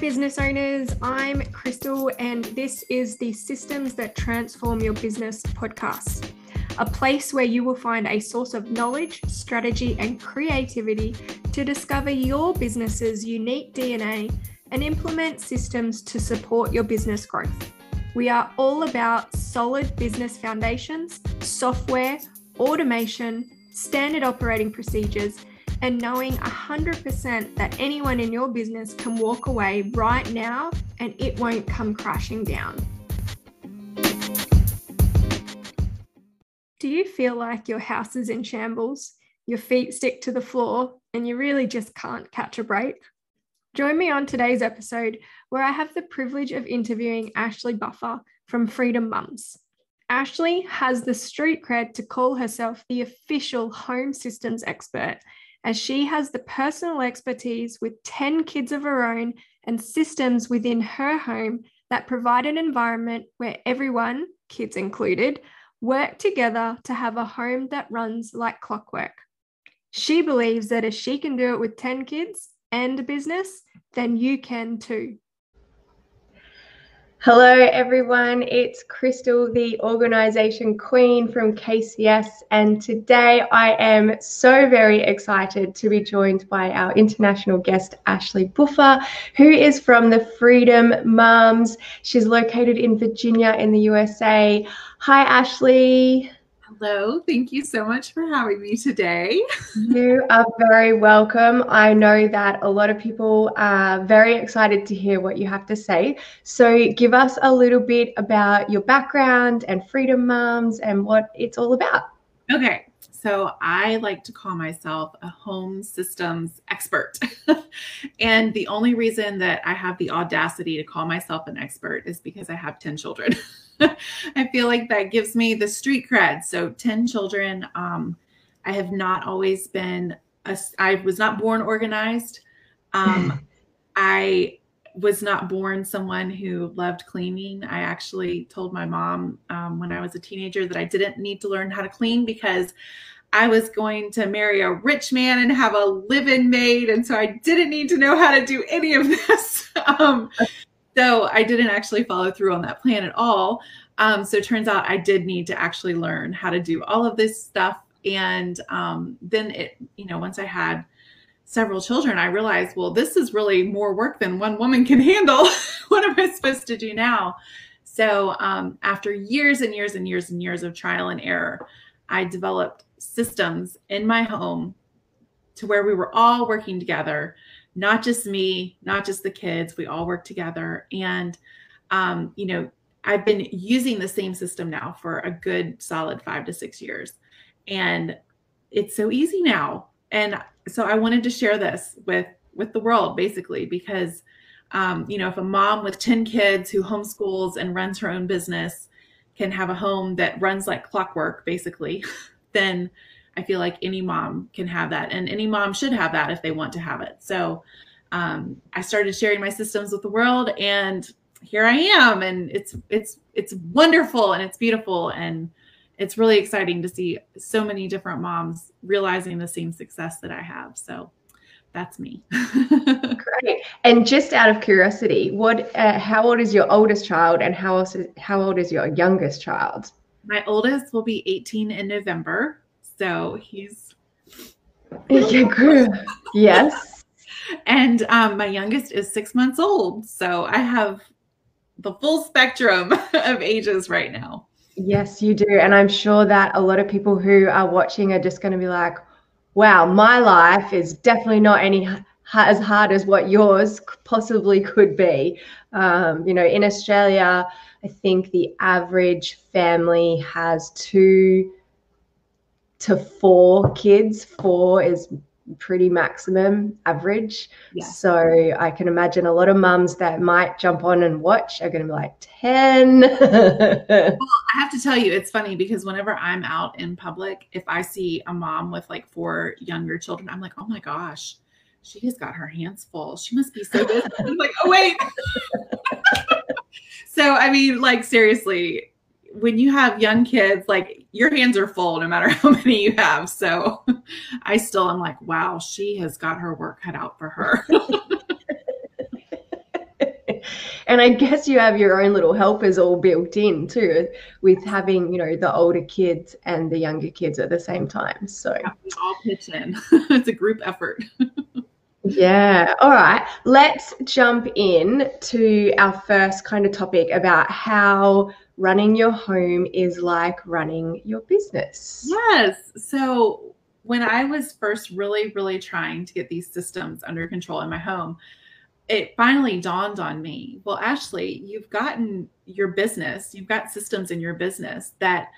business owners. I'm Krystle, and this is the Systems That Transform Your Business podcast, a place where you will find a source of knowledge, strategy, and creativity to discover your business's unique DNA and implement systems to support your business growth. We are all about solid business foundations, software, automation, standard operating procedures and knowing 100% that anyone in your business can walk away right now and it won't come crashing down. Do you feel like your house is in shambles, your feet stick to the floor, and you really just can't catch a break? Join me on today's episode where I have the privilege of interviewing Ashley Buffa from Freedom Mums. Ashley has the street cred to call herself the official home systems expert as she has the personal expertise with 10 kids of her own and systems within her home that provide an environment where everyone, kids included, work together to have a home that runs like clockwork. She believes that if she can do it with 10 kids and a business, then you can too. Hello, everyone. It's Krystle, the organization queen from KCS. And today I am so very excited to be joined by our international guest, Ashley Buffa, who is from the Freedom Moms. She's located in Virginia in the USA. Hi, Ashley. Hello. Thank you so much for having me today. you are very welcome. I know that a lot of people are very excited to hear what you have to say. So, give us a little bit about your background and Freedom Moms and what it's all about. Okay. So, I like to call myself a home systems expert. and the only reason that I have the audacity to call myself an expert is because I have 10 children. I feel like that gives me the street cred. So 10 children. Um, I have not always been, a, I was not born organized. Um, I was not born someone who loved cleaning. I actually told my mom um, when I was a teenager that I didn't need to learn how to clean because I was going to marry a rich man and have a live-in maid, and so I didn't need to know how to do any of this. um, so I didn't actually follow through on that plan at all. Um, so it turns out I did need to actually learn how to do all of this stuff. And um, then it, you know, once I had several children, I realized, well, this is really more work than one woman can handle. what am I supposed to do now? So um, after years and years and years and years of trial and error, I developed systems in my home to where we were all working together not just me, not just the kids. We all work together. And, um, you know, I've been using the same system now for a good solid five to six years. And it's so easy now. And so I wanted to share this with with the world basically because um, you know if a mom with 10 kids who homeschools and runs her own business can have a home that runs like clockwork basically then I feel like any mom can have that, and any mom should have that if they want to have it. So um, I started sharing my systems with the world, and here I am, and it's it's it's wonderful and it's beautiful, and it's really exciting to see so many different moms realizing the same success that I have. So that's me. Great. And just out of curiosity, what uh, how old is your oldest child, and how else is, how old is your youngest child? My oldest will be 18 in November, so he's yes. and um, my youngest is six months old. So I have the full spectrum of ages right now. Yes, you do. And I'm sure that a lot of people who are watching are just going to be like, wow, my life is definitely not any as hard as what yours possibly could be. Um, you know, in Australia, I think the average family has two to four kids. Four is pretty maximum average. Yeah. So I can imagine a lot of mums that might jump on and watch are going to be like 10. well, I have to tell you, it's funny because whenever I'm out in public, if I see a mom with like four younger children, I'm like, oh my gosh, she has got her hands full. She must be so busy. I'm like, oh, wait. so, I mean, like, seriously, when you have young kids, like your hands are full no matter how many you have. So I still am like, wow, she has got her work cut out for her. and I guess you have your own little helpers all built in too, with having, you know, the older kids and the younger kids at the same time. So yeah, all pitch in. it's a group effort. Yeah. All right. Let's jump in to our first kind of topic about how running your home is like running your business. Yes. So when I was first really, really trying to get these systems under control in my home, it finally dawned on me well, Ashley, you've gotten your business, you've got systems in your business that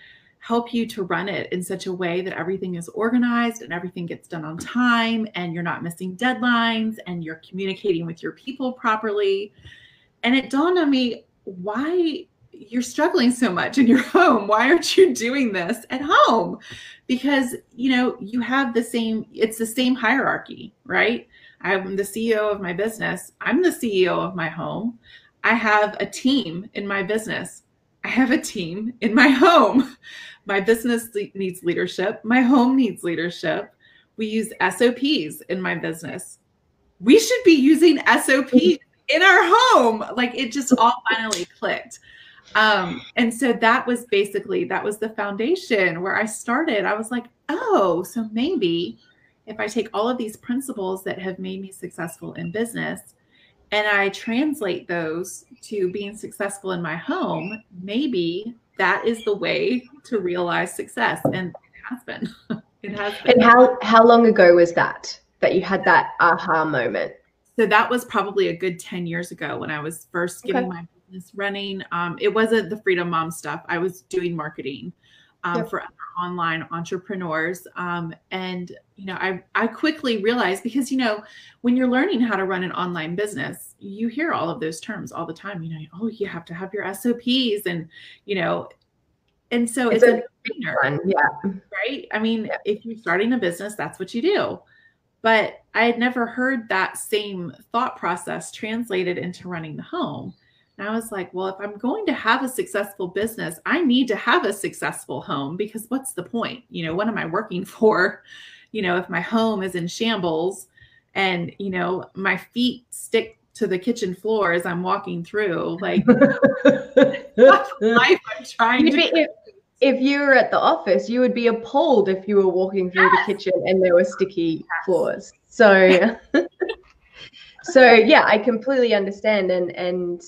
help you to run it in such a way that everything is organized and everything gets done on time and you're not missing deadlines and you're communicating with your people properly. And it dawned on me why you're struggling so much in your home. Why aren't you doing this at home? Because, you know, you have the same, it's the same hierarchy, right? I'm the CEO of my business. I'm the CEO of my home. I have a team in my business. I have a team in my home. My business needs leadership. My home needs leadership. We use SOPs in my business. We should be using SOPs in our home. Like it just all finally clicked um, and so that was basically that was the foundation where i started i was like oh so maybe if i take all of these principles that have made me successful in business and i translate those to being successful in my home maybe that is the way to realize success and it has been it has been and how how long ago was that that you had that aha moment so that was probably a good 10 years ago when i was first getting okay. my business running. Um, it wasn't the Freedom Mom stuff. I was doing marketing um, yep. for other online entrepreneurs. Um, and, you know, I, I quickly realized because, you know, when you're learning how to run an online business, you hear all of those terms all the time. You know, oh, you have to have your SOPs and, you know, and so it's, it's a, a yeah. Right. I mean, yeah. if you're starting a business, that's what you do. But I had never heard that same thought process translated into running the home. And I was like, well, if I'm going to have a successful business, I need to have a successful home because what's the point? You know, what am I working for? You know, if my home is in shambles and, you know, my feet stick to the kitchen floor as I'm walking through, like, what life I'm trying to. If, if you were at the office, you would be appalled if you were walking through yes. the kitchen and there were sticky yes. floors. So so yeah i completely understand. And and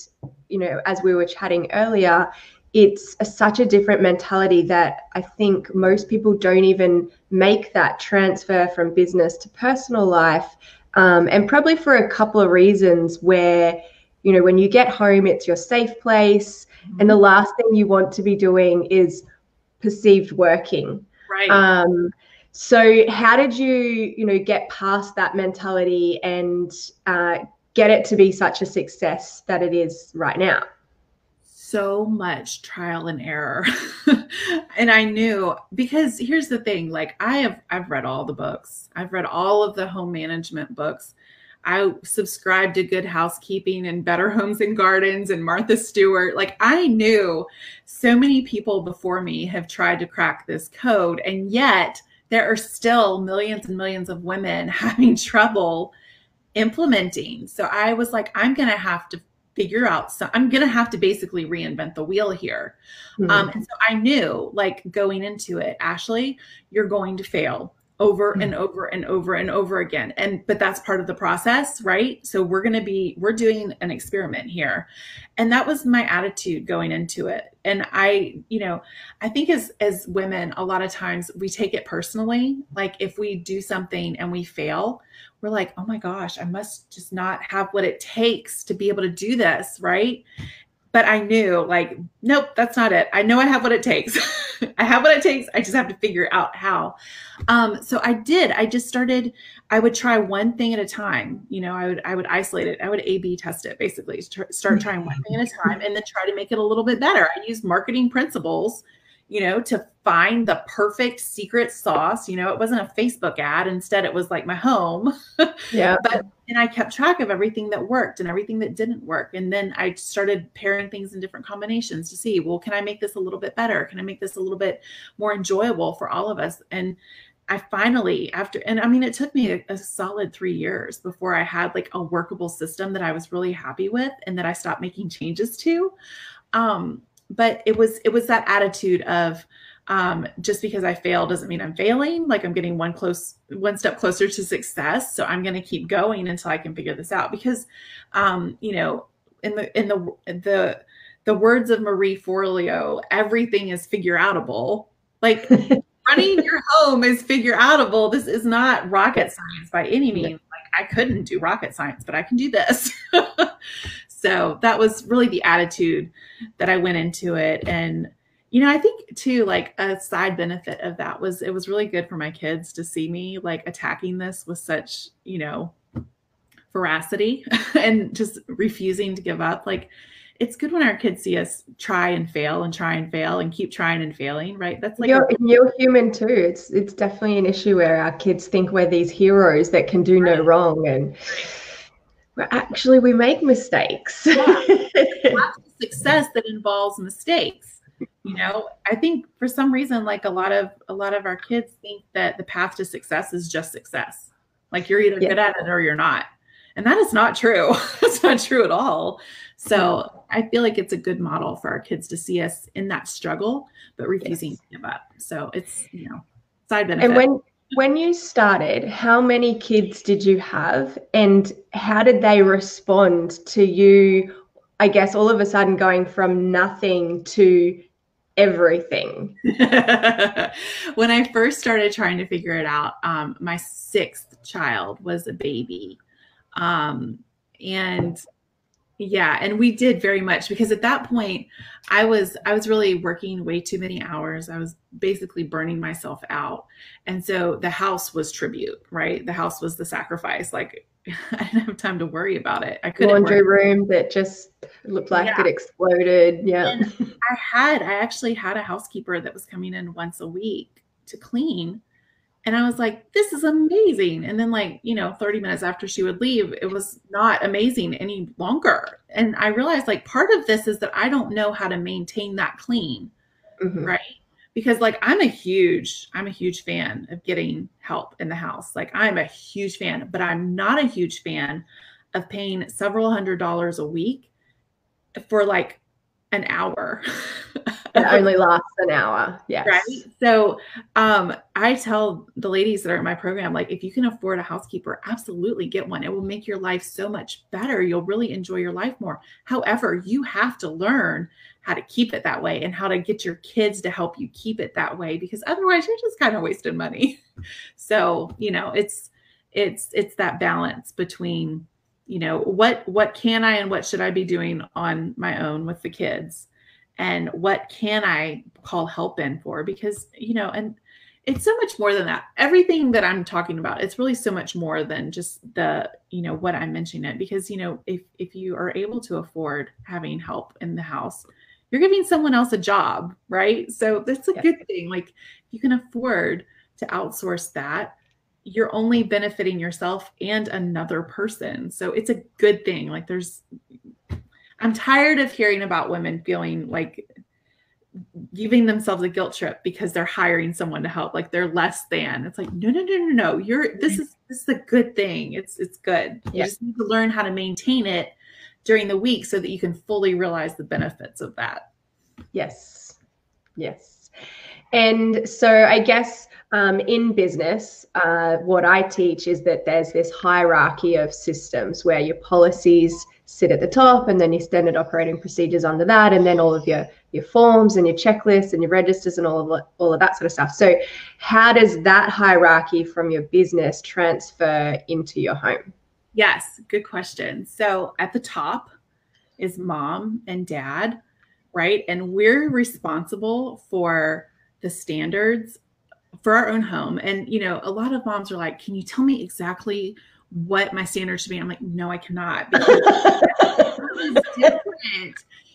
you know as we were chatting earlier it's a, such a different mentality that i think most people don't even make that transfer from business to personal life. Um, and probably for a couple of reasons where you know when you get home it's your safe place. Mm-hmm. and the last thing you want to be doing is perceived working. Right. Um, so, how did you, you know, get past that mentality and uh, get it to be such a success that it is right now? So much trial and error. and I knew because here's the thing, like I have I've read all the books. I've read all of the home management books. I subscribe to Good Housekeeping and Better Homes and Gardens and Martha Stewart. Like I knew so many people before me have tried to crack this code and yet there are still millions and millions of women having trouble implementing. So I was like, I'm going to have to figure out so i'm going to have to basically reinvent the wheel here mm-hmm. um, and so i knew like going into it ashley you're going to fail over mm-hmm. and over and over and over again. And but that's part of the process right? So we're going to be we're doing an experiment here. And that was my attitude going into it. And i you know i think as as women a lot of times we take it personally. Like if we do something and we fail we're like oh my gosh i must just not have what it takes to be able to do this right but I knew like, nope, that's not it. I know I have what it takes. I have what it takes. I just have to figure out how. Um, so I did. I just started. I would try one thing at a time. You know, I would I would isolate it. I would A/B test it basically. Start trying one thing at a time, and then try to make it a little bit better. I used marketing principles you know, to find the perfect secret sauce. You know, it wasn't a Facebook ad. Instead, it was like my home. Yeah. but and I kept track of everything that worked and everything that didn't work. And then I started pairing things in different combinations to see, well, can I make this a little bit better? Can I make this a little bit more enjoyable for all of us? And I finally, after, and I mean, it took me a, a, solid three years before I had like a workable system that I was really happy with and that I stopped making changes to. Um, but it was, it was that attitude of, um, just because I fail doesn't mean I'm failing. Like I'm getting one close, one step closer to success. So I'm going to keep going until I can figure this out because, um, you know, in the, in the, the, the words of Marie Forleo, everything is figure outable. Like running your home is figure outable. This is not rocket science by any means. Like I couldn't do rocket science, but I can do this. so that was really the attitude that I went into it. And, you know, I think too, like a side benefit of that was it was really good for my kids to see me like attacking this with such, you know, veracity and just refusing to give up. Like, it's good when our kids see us try and fail and try and fail and keep trying and failing, right? That's like you're, a- you're human too. It's it's definitely an issue where our kids think we're these heroes that can do no wrong, and we're actually we make mistakes. Yeah. success that involves mistakes. You know, I think for some reason, like a lot of a lot of our kids think that the path to success is just success. Like you're either yeah. good at it or you're not. And that is not true. It's not true at all. So I feel like it's a good model for our kids to see us in that struggle, but refusing yes. to give up. So it's, you know, side benefit. And when when you started, how many kids did you have and how did they respond to you, I guess, all of a sudden going from nothing to everything? when I first started trying to figure it out, um, my sixth child was a baby. Um, and yeah and we did very much because at that point i was i was really working way too many hours. I was basically burning myself out. And so the house was tribute right? The house was the sacrifice. Like i didn't have time to worry about it. I couldn't laundry work. room that just looked like yeah. it exploded. Yeah. And i had i actually had a housekeeper that was coming in once a week to clean and I was like, this is amazing. And then, like, you know, 30 minutes after she would leave, it was not amazing any longer. And I realized, like, part of this is that I don't know how to maintain that clean. Mm-hmm. Right. Because, like, I'm a huge, I'm a huge fan of getting help in the house. Like, I'm a huge fan, but I'm not a huge fan of paying several hundred dollars a week for like an hour. it only lasts an hour. Yes. Right. So um, I tell the ladies that are in my program, like, if you can afford a housekeeper, absolutely get one. It will make your life so much better. You'll really enjoy your life more. However, you have to learn how to keep it that way and how to get your kids to help you keep it that way because otherwise you're just kind of wasting money. so, you know, it's it's it's that balance between you know what what can i and what should i be doing on my own with the kids? And what can i call help in for? Because you know and it's so much more than that. Everything that i'm talking about it's really so much more than just the you know what i'm mentioning it. Because you know if if you are able to afford having help in the house you're giving someone else a job right? So that's a good thing. Like you can afford to outsource that you're only benefiting yourself and another person. So it's a good thing. Like there's I'm tired of hearing about women feeling like giving themselves a guilt trip because they're hiring someone to help like they're less than. It's like no no no no no. You're this is this is a good thing. It's it's good. You yeah. just need to learn how to maintain it during the week so that you can fully realize the benefits of that. Yes. Yes and so i guess um, in business, uh, what I teach is that there's this hierarchy of systems where your policies sit at the top, and then your standard operating procedures under that, and then all of your your forms and your checklists and your registers and all of all of that sort of stuff. So, how does that hierarchy from your business transfer into your home? Yes, good question. So, at the top is mom and dad, right? And we're responsible for the standards for our own home. And, you know, a lot of moms are like, can you tell me exactly what my standards should be? I'm like, no, I cannot. different.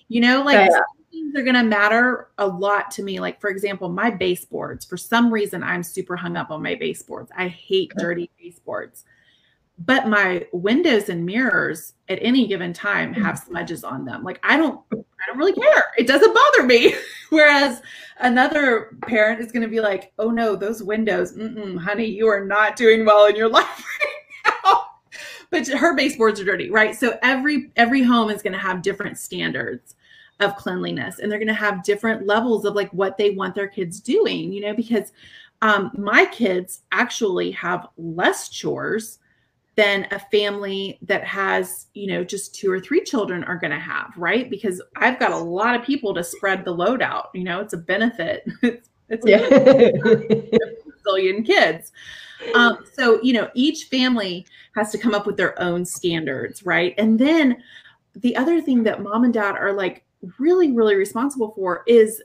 You know, like yeah. things are going to matter a lot to me. Like, for example, my baseboards, for some reason, I'm super hung up on my baseboards. I hate dirty baseboards. But my windows and mirrors at any given time have mm. smudges on them. Like I don't I don't really care. It doesn't bother me. Whereas another parent is going to be like, "Oh no, those windows, honey, you are not doing well in your life right now." But her baseboards are dirty, right? So every every home is going to have different standards of cleanliness, and they're going to have different levels of like what they want their kids doing. You know, because um, my kids actually have less chores than a family that has, you know, just two or three children are going to have, right? Because I've got a lot of people to spread the load out. You know, it's a benefit. it's, it's a billion kids. Um, so, you know, each family has to come up with their own standards, right? And then the other thing that mom and dad are like really, really responsible for is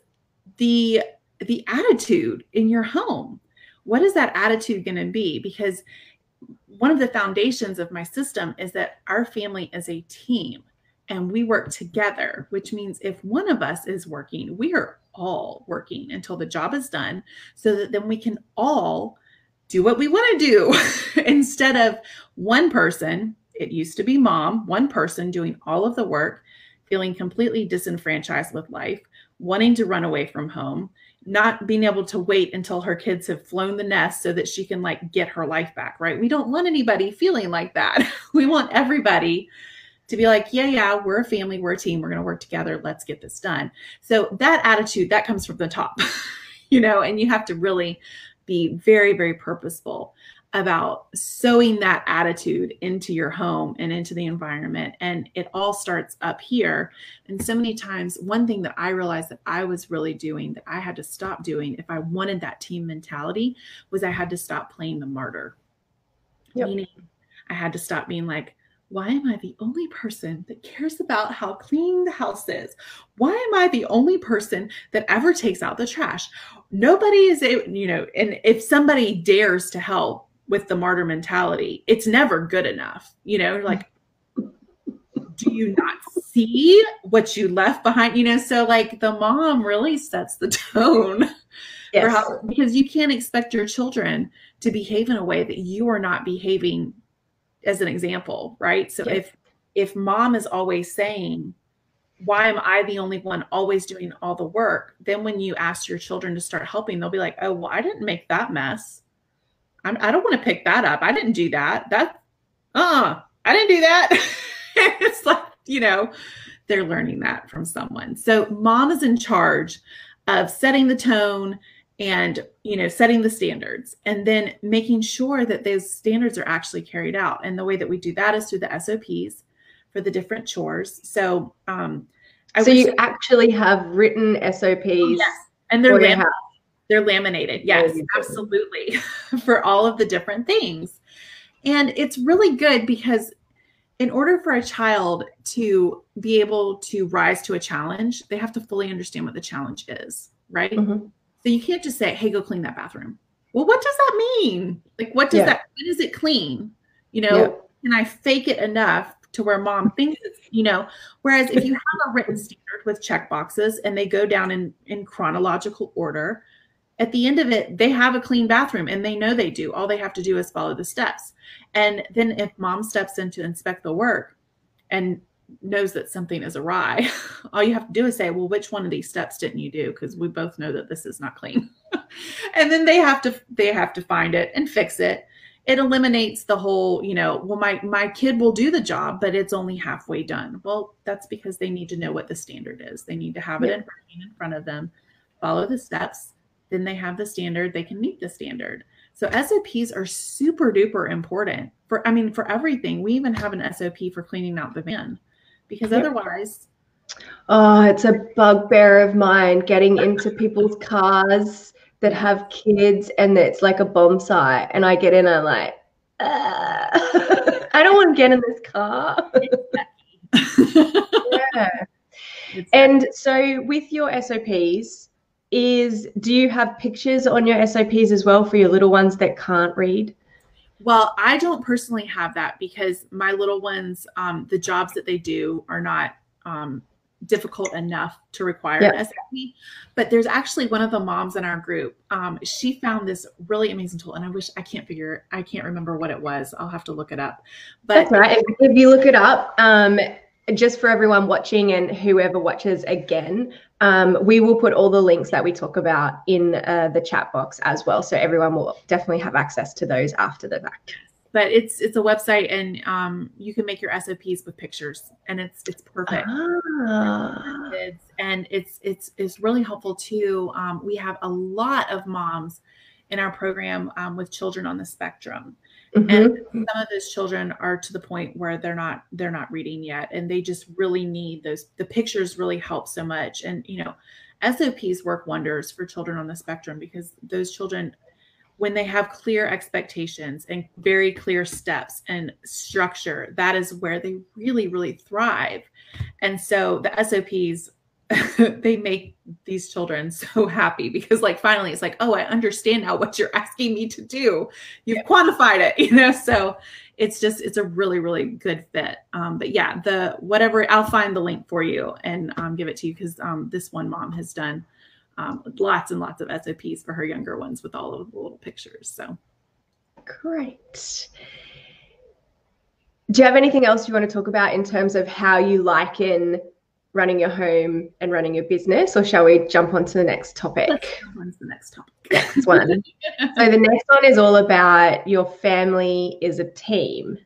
the the attitude in your home. What is that attitude going to be? Because one of the foundations of my system is that our family is a team and we work together, which means if one of us is working, we are all working until the job is done so that then we can all do what we want to do instead of one person. It used to be mom, one person doing all of the work, feeling completely disenfranchised with life, wanting to run away from home, not being able to wait until her kids have flown the nest so that she can like get her life back, right? We don't want anybody feeling like that. we want everybody to be like, yeah, yeah, we're a family, we're a team, we're going to work together, let's get this done. So that attitude that comes from the top, you know, and you have to really be very, very purposeful about sowing that attitude into your home and into the environment. And it all starts up here. And so many times, one thing that I realized that I was really doing that I had to stop doing if I wanted that team mentality was I had to stop playing the martyr. Yep. Meaning, I had to stop being like, why am I the only person that cares about how clean the house is? Why am I the only person that ever takes out the trash? Nobody is, you know, and if somebody dares to help, with the martyr mentality. It's never good enough. You know, like, do you not see what you left behind? You know, so like the mom really sets the tone yes. how, because you can't expect your children to behave in a way that you are not behaving as an example, right? So yes. if, if mom is always saying, why am I the only one always doing all the work? Then when you ask your children to start helping, they'll be like, oh, well, I didn't make that mess. I'm, I do not want to pick that up. I didn't do that. That, uh, I didn't do that. it's like, you know, they're learning that from someone. So mom is in charge of setting the tone and, you know, setting the standards and then making sure that those standards are actually carried out. And the way that we do that is through the SOPs for the different chores. So, um, I so you actually have written SOPs. Yes. And they're they're laminated. Yes, absolutely. for all of the different things. And it's really good because in order for a child to be able to rise to a challenge, they have to fully understand what the challenge is, right? Mm-hmm. So you can't just say, hey, go clean that bathroom. Well, what does that mean? Like, what does yeah. that, when is it clean? You know, yeah. can I fake it enough to where mom thinks it's, you know, whereas if you have a written standard with check boxes and they go down in, in chronological order, at the end of it, they have a clean bathroom and they know they do. All they have to do is follow the steps. And then if mom steps in to inspect the work and knows that something is awry, all you have to do is say, well, which one of these steps didn't you do? Because we both know that this is not clean. and then they have to they have to find it and fix it. It eliminates the whole, you know, well, my my kid will do the job, but it's only halfway done. Well, that's because they need to know what the standard is. They need to have it in front of them, follow the steps then they have the standard, they can meet the standard. So SOPs are super duper important for, I mean, for everything. We even have an SOP for cleaning out the van because otherwise. Oh, it's a bugbear of mine getting into people's cars that have kids and it's like a bomb site. And I get in and I'm like, uh, I don't want to get in this car. yeah. And so with your SOPs, is do you have pictures on your SOPs as well for your little ones that can't read? Well, I don't personally have that because my little ones, um, the jobs that they do are not um, difficult enough to require yeah. an SOP. But there's actually one of the moms in our group. Um, she found this really amazing tool, and I wish I can't figure, I can't remember what it was. I'll have to look it up. But That's right. If you look it up, um, just for everyone watching and whoever watches again, um, we will put all the links that we talk about in uh, the chat box as well. So everyone will definitely have access to those after the fact but it's it's a website and um, you can make your SOPs with pictures and it's it's perfect. Ah. And it's it's it's really helpful too. Um, we have a lot of moms in our program um, with children on the spectrum. Mm-hmm. And some of those children are to the point where they're not they're not reading yet and they just really need those the pictures really help so much and you know SOPs work wonders for children on the spectrum because those children when they have clear expectations and very clear steps and structure, that is where they really, really thrive. And so the SOPs, they make these children so happy because, like, finally, it's like, oh, I understand now what you're asking me to do. You've yeah. quantified it, you know? So it's just, it's a really, really good fit. Um, but yeah, the whatever, I'll find the link for you and um, give it to you because um, this one mom has done um, lots and lots of SOPs for her younger ones with all of the little pictures. So great. Do you have anything else you want to talk about in terms of how you liken running your home and running your business, or shall we jump on to the next topic? What's the next topic? Next one. so the next one is all about your family is a team.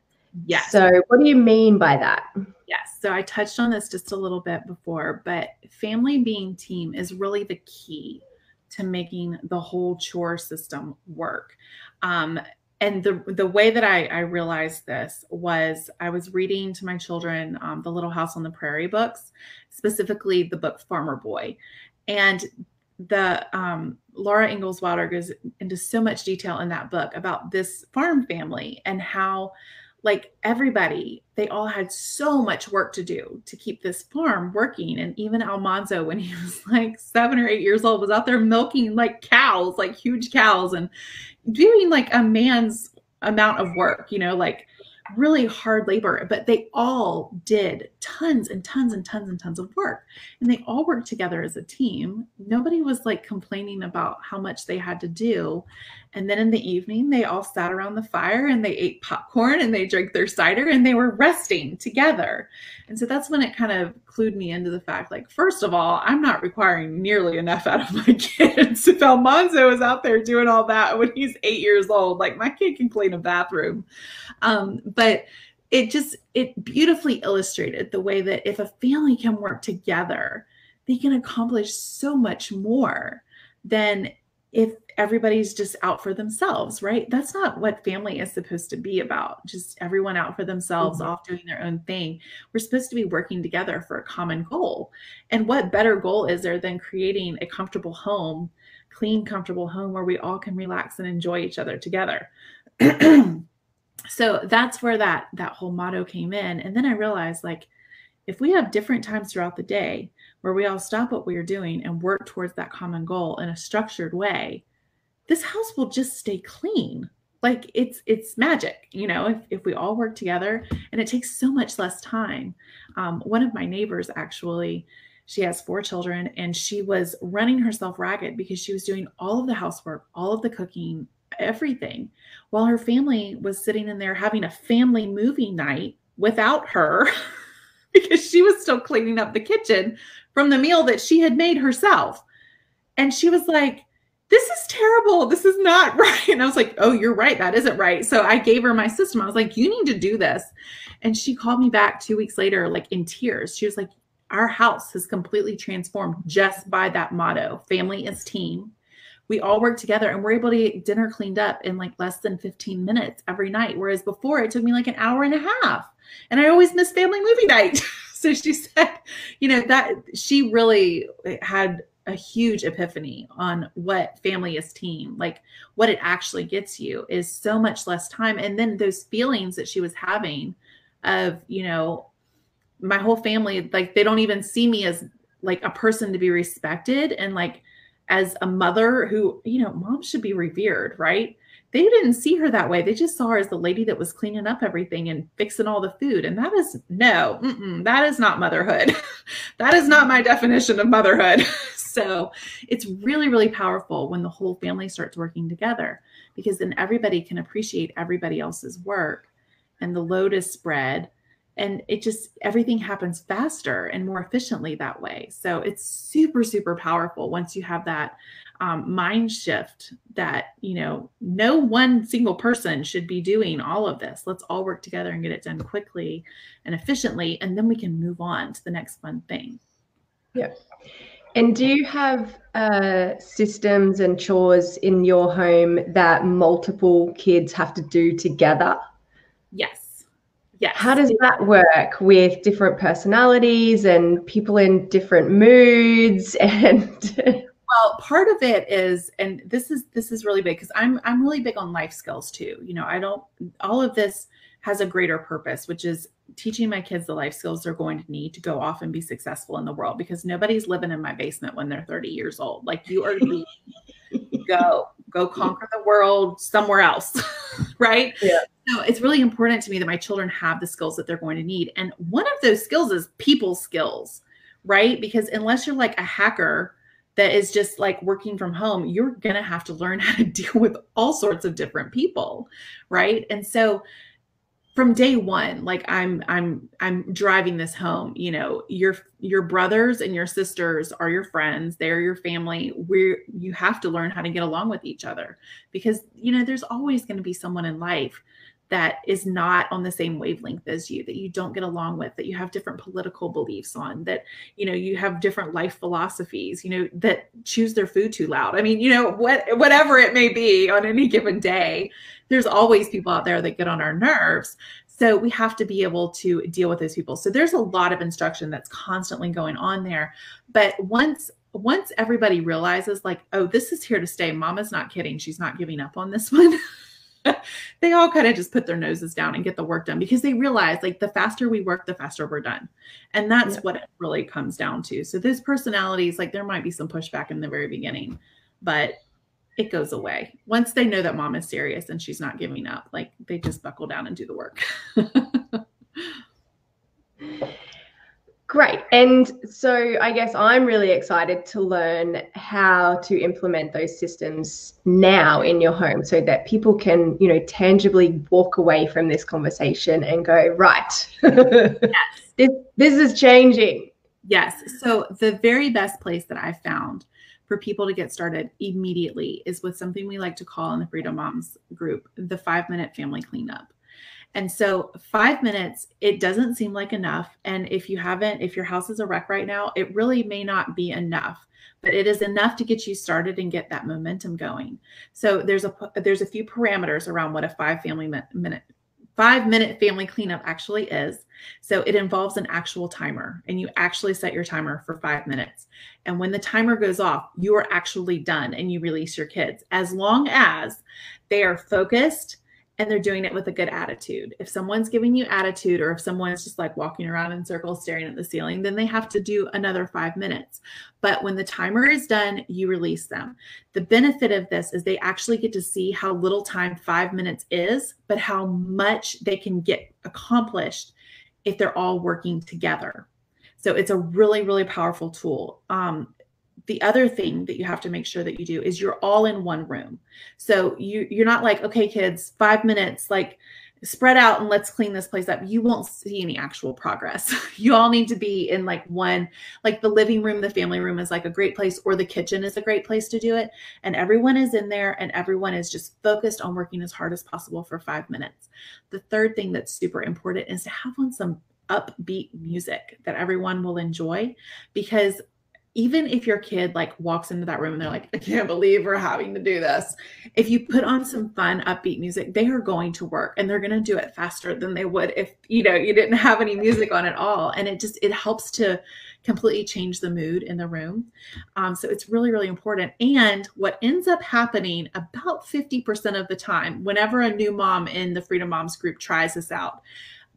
Yes. So what do you mean by that? Yes. So I touched on this just a little bit before, but family being team is really the key to making the whole chore system work. Um, and the the way that I, I realized this was I was reading to my children um, the Little House on the Prairie books, specifically the book Farmer Boy, and the um, Laura Ingalls Wilder goes into so much detail in that book about this farm family and how like everybody, they all had so much work to do to keep this farm working. And even Almanzo, when he was like seven or eight years old, was out there milking like cows, like huge cows, and doing like a man's amount of work, you know, like really hard labor, but they all did tons and tons and tons and tons of work. And they all worked together as a team. Nobody was like complaining about how much they had to do. And then in the evening, they all sat around the fire and they ate popcorn and they drank their cider and they were resting together. And so that's when it kind of clued me into the fact like, first of all, I'm not requiring nearly enough out of my kids. If Almanzo is out there doing all that when he's eight years old, like my kid can clean a bathroom. Um, but it just, it beautifully illustrated the way that if a family can work together, they can accomplish so much more than if everybody's just out for themselves, right? That's not what family is supposed to be about. Just everyone out for themselves, mm-hmm. off doing their own thing. We're supposed to be working together for a common goal. And what better goal is there than creating a comfortable home, clean, comfortable home where we all can relax and enjoy each other together? so that's where that that whole motto came in. And then I realized like if we have different times throughout the day where we all stop what we are doing and work towards that common goal in a structured way, this house will just stay clean like it's it's magic you know if, if we all work together and it takes so much less time um, one of my neighbors actually she has four children and she was running herself ragged because she was doing all of the housework all of the cooking everything while her family was sitting in there having a family movie night without her because she was still cleaning up the kitchen from the meal that she had made herself and she was like this is terrible. This is not right. And I was like, oh, you're right. That isn't right. So I gave her my system. I was like, you need to do this. And she called me back two weeks later, like in tears. She was like, our house has completely transformed just by that motto family is team. We all work together and we're able to get dinner cleaned up in like less than 15 minutes every night. Whereas before it took me like an hour and a half. And I always miss family movie night. so she said, you know, that she really eh, had a huge epiphany on what family is team like what it actually gets you is so much less time and then those feelings that she was having of you know my whole family like they don't even see me as like a person to be respected and like as a mother who you know mom should be revered right they didn't see her that way. They just saw her as the lady that was cleaning up everything and fixing all the food. And that is no, that is not motherhood. that is not my definition of motherhood. so it's really, really powerful when the whole family starts working together because then everybody can appreciate everybody else's work and the load is spread and it just everything happens faster and more efficiently that way. So it's super super powerful once you have that um, mind shift that you know no one single person should be doing all of this. Let's all work together and get it done quickly and efficiently and then we can move on to the next fun thing. Yeah. And do you have uh, systems and chores in your home that multiple kids have to do together? Yes Yes. How does that work with different personalities and people in different moods and well part of it is and this is this is really big because i'm i'm really big on life skills too. You know i don't all of this has a greater purpose which is teaching my kids the life skills they're going to need to go off and be successful in the world because nobody's living in my basement when they're 30 years old. Like you are to go go conquer the world somewhere else right? Yeah so it's really important to me that my children have the skills that they're going to need and one of those skills is people skills right because unless you're like a hacker that is just like working from home, you're going to have to learn how to deal with all sorts of different people, right? And so from day 1, like I'm I'm I'm driving this home, you know, your your brothers and your sisters are your friends, they're your family. We're you have to learn how to get along with each other because you know, there's always going to be someone in life that is not on the same wavelength as you that you don't get along with that you have different political beliefs on that you know you have different life philosophies you know that choose their food too loud. I mean you know what whatever it may be on any given day there's always people out there that get on our nerves. So we have to be able to deal with those people. So there's a lot of instruction that's constantly going on there. But once once everybody realizes like oh this is here to stay. Mama's not kidding. She's not giving up on this one they all kind of just put their noses down and get the work done because they realize like the faster we work, the faster we're done. And that's yeah. what it really comes down to. So those personalities, like there might be some pushback in the very beginning, but it goes away. Once they know that mom is serious and she's not giving up, like they just buckle down and do the work. Great. And so I guess I'm really excited to learn how to implement those systems now in your home so that people can, you know, tangibly walk away from this conversation and go, right, yes. this, this is changing. Yes. So the very best place that I found for people to get started immediately is with something we like to call in the Freedom Moms group the five minute family cleanup. And so, five minutes, it doesn't seem like enough. And if you haven't, if your house is a wreck right now, it really may not be enough but it is enough to get you started and get that momentum going. So there's a there's a few parameters around what a five family minute five minute family cleanup actually is. So it involves an actual timer, and you actually set your timer for five minutes. And when the timer goes off, you are actually done and you release your kids as long as they are focused and they're doing it with a good attitude. If someone's giving you attitude or if someone's just like walking around in circles staring at the ceiling, then they have to do another five minutes. But when the timer is done, you release them. The benefit of this is they actually get to see how little time five minutes is, but how much they can get accomplished if they're all working together. So it's a really, really powerful tool. Um, the other thing that you have to make sure that you do is you're all in one room. So you you're not like, okay, kids, five minutes, like spread out and let's clean this place up. You won't see any actual progress. you all need to be in like one, like the living room, the family room is like a great place, or the kitchen is a great place to do it. And everyone is in there and everyone is just focused on working as hard as possible for five minutes. The third thing that's super important is to have on some upbeat music that everyone will enjoy because even if your kid like walks into that room and they're like, I can't believe we're having to do this. If you put on some fun, upbeat music, they are going to work and they're going to do it faster than they would if, you know, you didn't have any music on at all. And it just, it helps to completely change the mood in the room. Um, so it's really, really important. And what ends up happening about 50% of the time, whenever a new mom in the Freedom Moms group tries this out,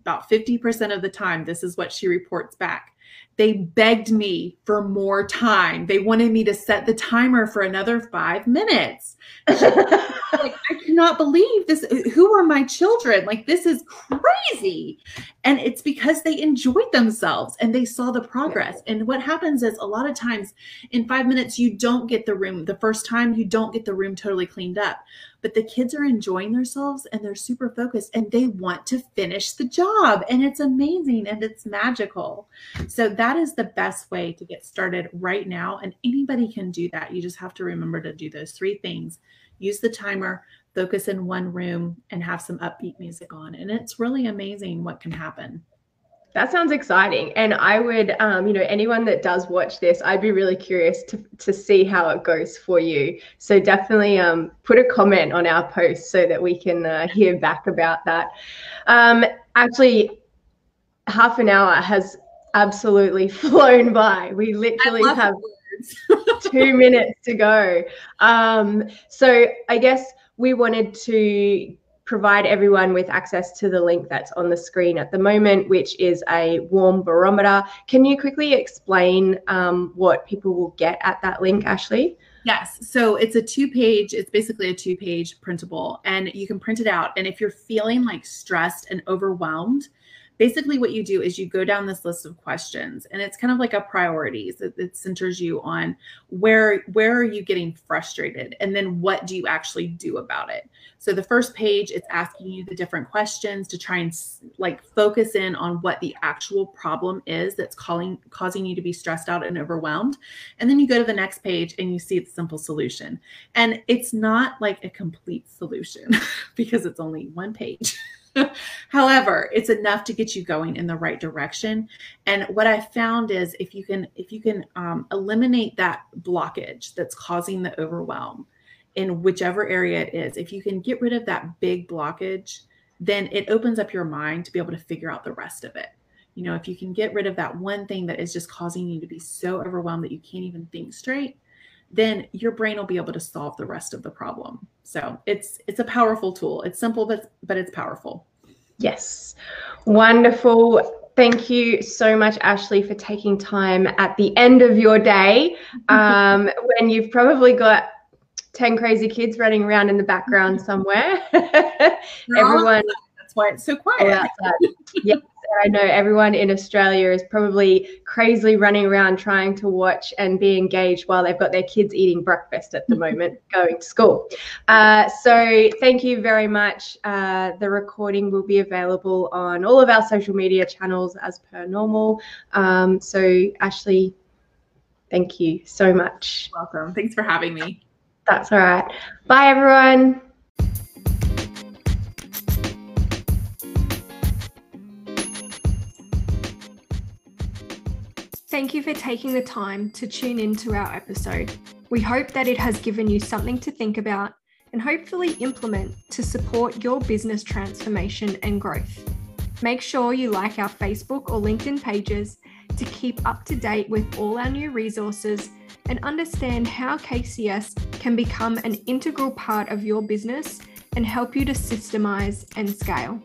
about 50% of the time, this is what she reports back they begged me for more time. They wanted me to set the timer for another five minutes. like, I cannot believe this. Who are my children? Like, this is crazy. And it's because they enjoyed themselves and they saw the progress. And what happens is a lot of times in five minutes, you don't get the room. The first time, you don't get the room totally cleaned up. But the kids are enjoying themselves and they're super focused and they want to finish the job. And it's amazing and it's magical. So, that is the best way to get started right now. And anybody can do that. You just have to remember to do those three things use the timer, focus in one room, and have some upbeat music on. And it's really amazing what can happen. That sounds exciting. And I would, um, you know, anyone that does watch this, I'd be really curious to, to see how it goes for you. So definitely um, put a comment on our post so that we can uh, hear back about that. Um, actually, half an hour has absolutely flown by. We literally have two minutes to go. Um, so I guess we wanted to provide everyone with access to the link that's on the screen at the moment, which is a warm barometer. Can you quickly explain um, what people will get at that link, Ashley? Yes. So it's a two page, it's basically a two page printable, and you can print it out. And if you're feeling like stressed and overwhelmed, basically what you do is you go down this list of questions and it's kind of like a priorities it, it, centers you on where where are you getting frustrated and then what do you actually do about it? So the first page it's asking you the different questions to try and like focus in on what the actual problem is that's calling causing you to be stressed out and overwhelmed and then you go to the next page and you see the simple solution. And it's not like a complete solution because it's only one page However, it's enough to get you going in the right direction. And what I found is if you can if you can um, eliminate that blockage that's causing the overwhelm in whichever area it is, if you can get rid of that big blockage, then it opens up your mind to be able to figure out the rest of it. You know, if you can get rid of that one thing that is just causing you to be so overwhelmed that you can't even think straight, then your brain will be able to solve the rest of the problem. So it's it's a powerful tool. It's simple, but but it's powerful. Yes, wonderful. Thank you so much, Ashley, for taking time at the end of your day um, when you've probably got 10 crazy kids running around in the background somewhere. Everyone. That's why it's so quiet. yeah, I know everyone in Australia is probably crazily running around trying to watch and be engaged while they've got their kids eating breakfast at the moment, going to school. Uh, so, thank you very much. Uh, the recording will be available on all of our social media channels as per normal. Um, so, Ashley, thank you so much. Welcome. Thanks for having me. That's all right. Bye, everyone. Thank you for taking the time to tune into our episode. We hope that it has given you something to think about and hopefully implement to support your business transformation and growth. Make sure you like our Facebook or LinkedIn pages to keep up to date with all our new resources and understand how KCS can become an integral part of your business and help you to systemize and scale.